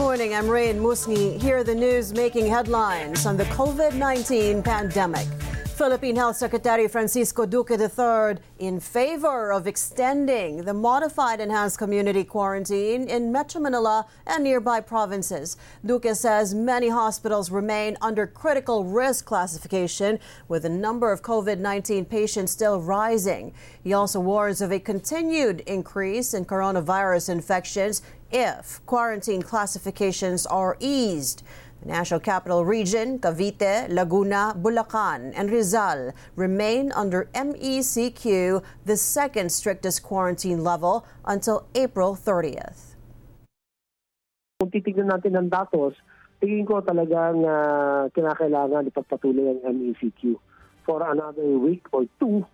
morning. I'm Rain Musni. Here are the news making headlines on the COVID 19 pandemic. Philippine Health Secretary Francisco Duque III in favor of extending the modified enhanced community quarantine in Metro Manila and nearby provinces. Duque says many hospitals remain under critical risk classification with the number of COVID 19 patients still rising. He also warns of a continued increase in coronavirus infections if quarantine classifications are eased. The National Capital Region, Cavite, Laguna, Bulacan, and Rizal remain under MECQ, the second strictest quarantine level, until April 30th. Kung titignan natin ang datos, tingin ko talagang uh, kinakailangan ipagpatuloy ang MECQ for another week or two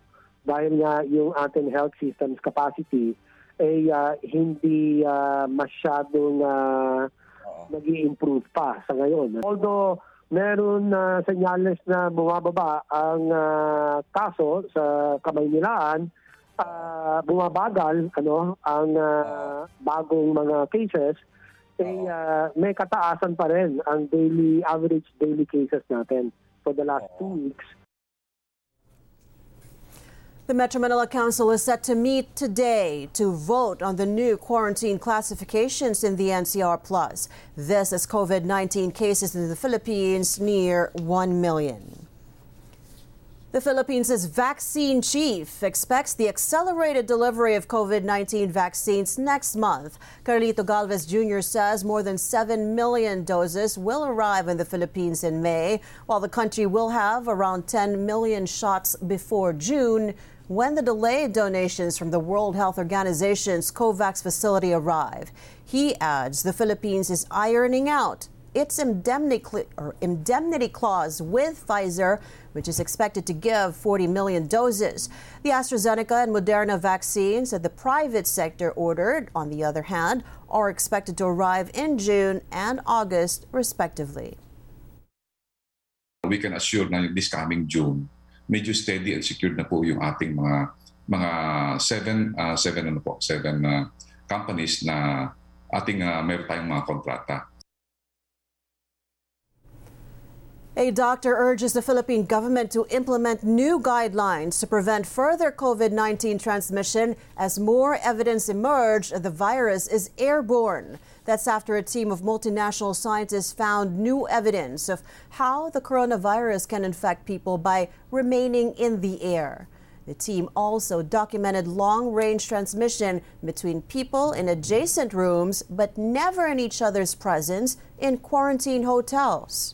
dahil nga yung ating health systems capacity ay uh, hindi uh, masyadong uh, nag improve pa sa ngayon. Although meron na uh, senyales na bumababa ang uh, kaso sa Kamaynilaan, uh, bumabagal ano ang uh, bagong mga cases ay uh, may kataasan pa rin ang daily average daily cases natin for the last two weeks The Metro Manila Council is set to meet today to vote on the new quarantine classifications in the NCR Plus. This as COVID 19 cases in the Philippines near 1 million. The Philippines' vaccine chief expects the accelerated delivery of COVID 19 vaccines next month. Carlito Galvez Jr. says more than 7 million doses will arrive in the Philippines in May, while the country will have around 10 million shots before June when the delayed donations from the World Health Organization's COVAX facility arrive. He adds the Philippines is ironing out its indemnity, indemnity clause with Pfizer, which is expected to give 40 million doses. The AstraZeneca and Moderna vaccines that the private sector ordered, on the other hand, are expected to arrive in June and August, respectively. We can assure that this coming June, medyo steady and secured na po yung ating mga mga seven uh, seven ano po seven uh, companies na ating uh, meron tayong mga kontrata. A doctor urges the Philippine government to implement new guidelines to prevent further COVID 19 transmission as more evidence emerged the virus is airborne. That's after a team of multinational scientists found new evidence of how the coronavirus can infect people by remaining in the air. The team also documented long range transmission between people in adjacent rooms but never in each other's presence in quarantine hotels.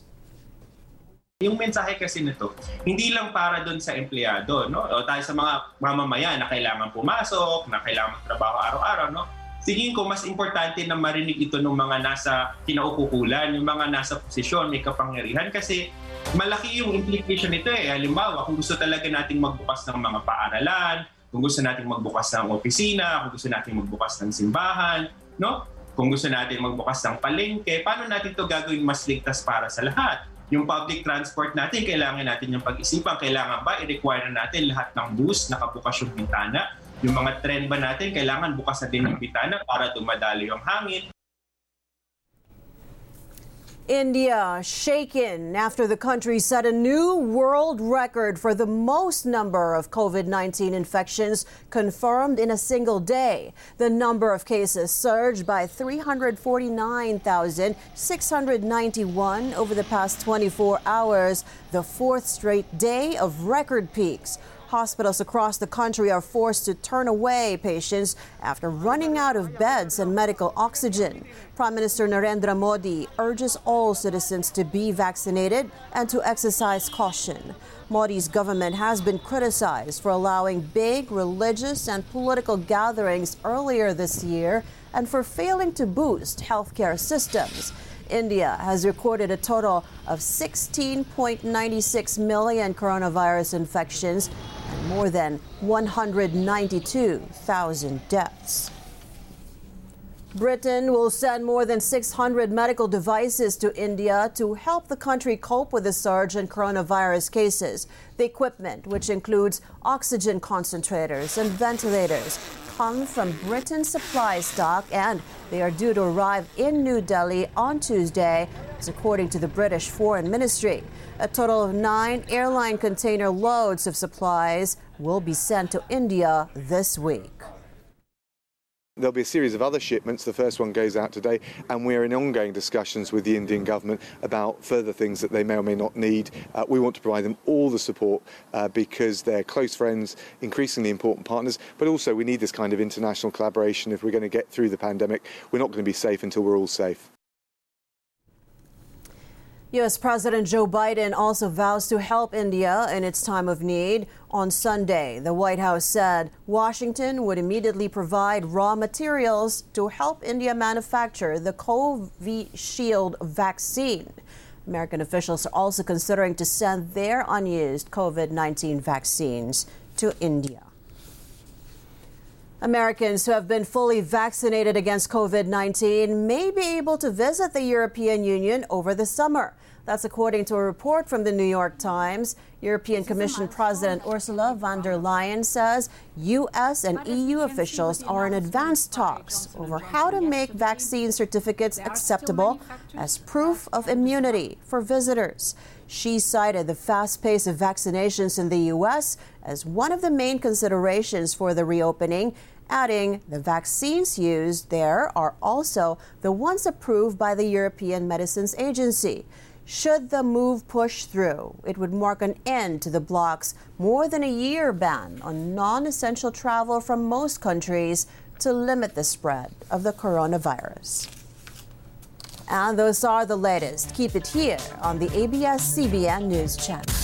Yung mensahe kasi nito, hindi lang para doon sa empleyado, no? O tayo sa mga mamamayan na kailangan pumasok, na kailangan magtrabaho araw-araw, no? tingin ko mas importante na marinig ito ng mga nasa kinaukukulan, yung mga nasa posisyon, may kapangyarihan kasi malaki yung implication nito eh. Halimbawa, kung gusto talaga nating magbukas ng mga paaralan, kung gusto nating magbukas ng opisina, kung gusto nating magbukas ng simbahan, no? Kung gusto natin magbukas ng palengke, paano natin to gagawin mas ligtas para sa lahat? Yung public transport natin, kailangan natin yung pag-isipan. Kailangan ba i-require na natin lahat ng bus nakabukas yung bintana? Yung mga trend ba natin, kailangan bukas na din ng bitana para dumadali yung hangin. India shaken after the country set a new world record for the most number of COVID 19 infections confirmed in a single day. The number of cases surged by 349,691 over the past 24 hours, the fourth straight day of record peaks. Hospitals across the country are forced to turn away patients after running out of beds and medical oxygen. Prime Minister Narendra Modi urges all citizens to be vaccinated and to exercise caution. Modi's government has been criticized for allowing big religious and political gatherings earlier this year and for failing to boost healthcare systems. India has recorded a total of 16.96 million coronavirus infections more than 192,000 deaths. Britain will send more than 600 medical devices to India to help the country cope with the surge in coronavirus cases. The equipment, which includes oxygen concentrators and ventilators, come from Britain's supply stock and they are due to arrive in New Delhi on Tuesday, according to the British Foreign Ministry. A total of nine airline container loads of supplies will be sent to India this week. There'll be a series of other shipments. The first one goes out today, and we're in ongoing discussions with the Indian government about further things that they may or may not need. Uh, we want to provide them all the support uh, because they're close friends, increasingly important partners, but also we need this kind of international collaboration if we're going to get through the pandemic. We're not going to be safe until we're all safe. U.S. President Joe Biden also vows to help India in its time of need. On Sunday, the White House said Washington would immediately provide raw materials to help India manufacture the Covishield vaccine. American officials are also considering to send their unused COVID 19 vaccines to India. Americans who have been fully vaccinated against COVID 19 may be able to visit the European Union over the summer. That's according to a report from the New York Times. European Commission President Ursula von der Leyen says U.S. and EU officials are in advanced talks over how to make vaccine certificates acceptable as proof of immunity for visitors. She cited the fast pace of vaccinations in the U.S. as one of the main considerations for the reopening adding the vaccines used there are also the ones approved by the European Medicines Agency. Should the move push through, it would mark an end to the bloc's more than a year ban on non essential travel from most countries to limit the spread of the coronavirus. And those are the latest. Keep it here on the ABS CBN News Channel.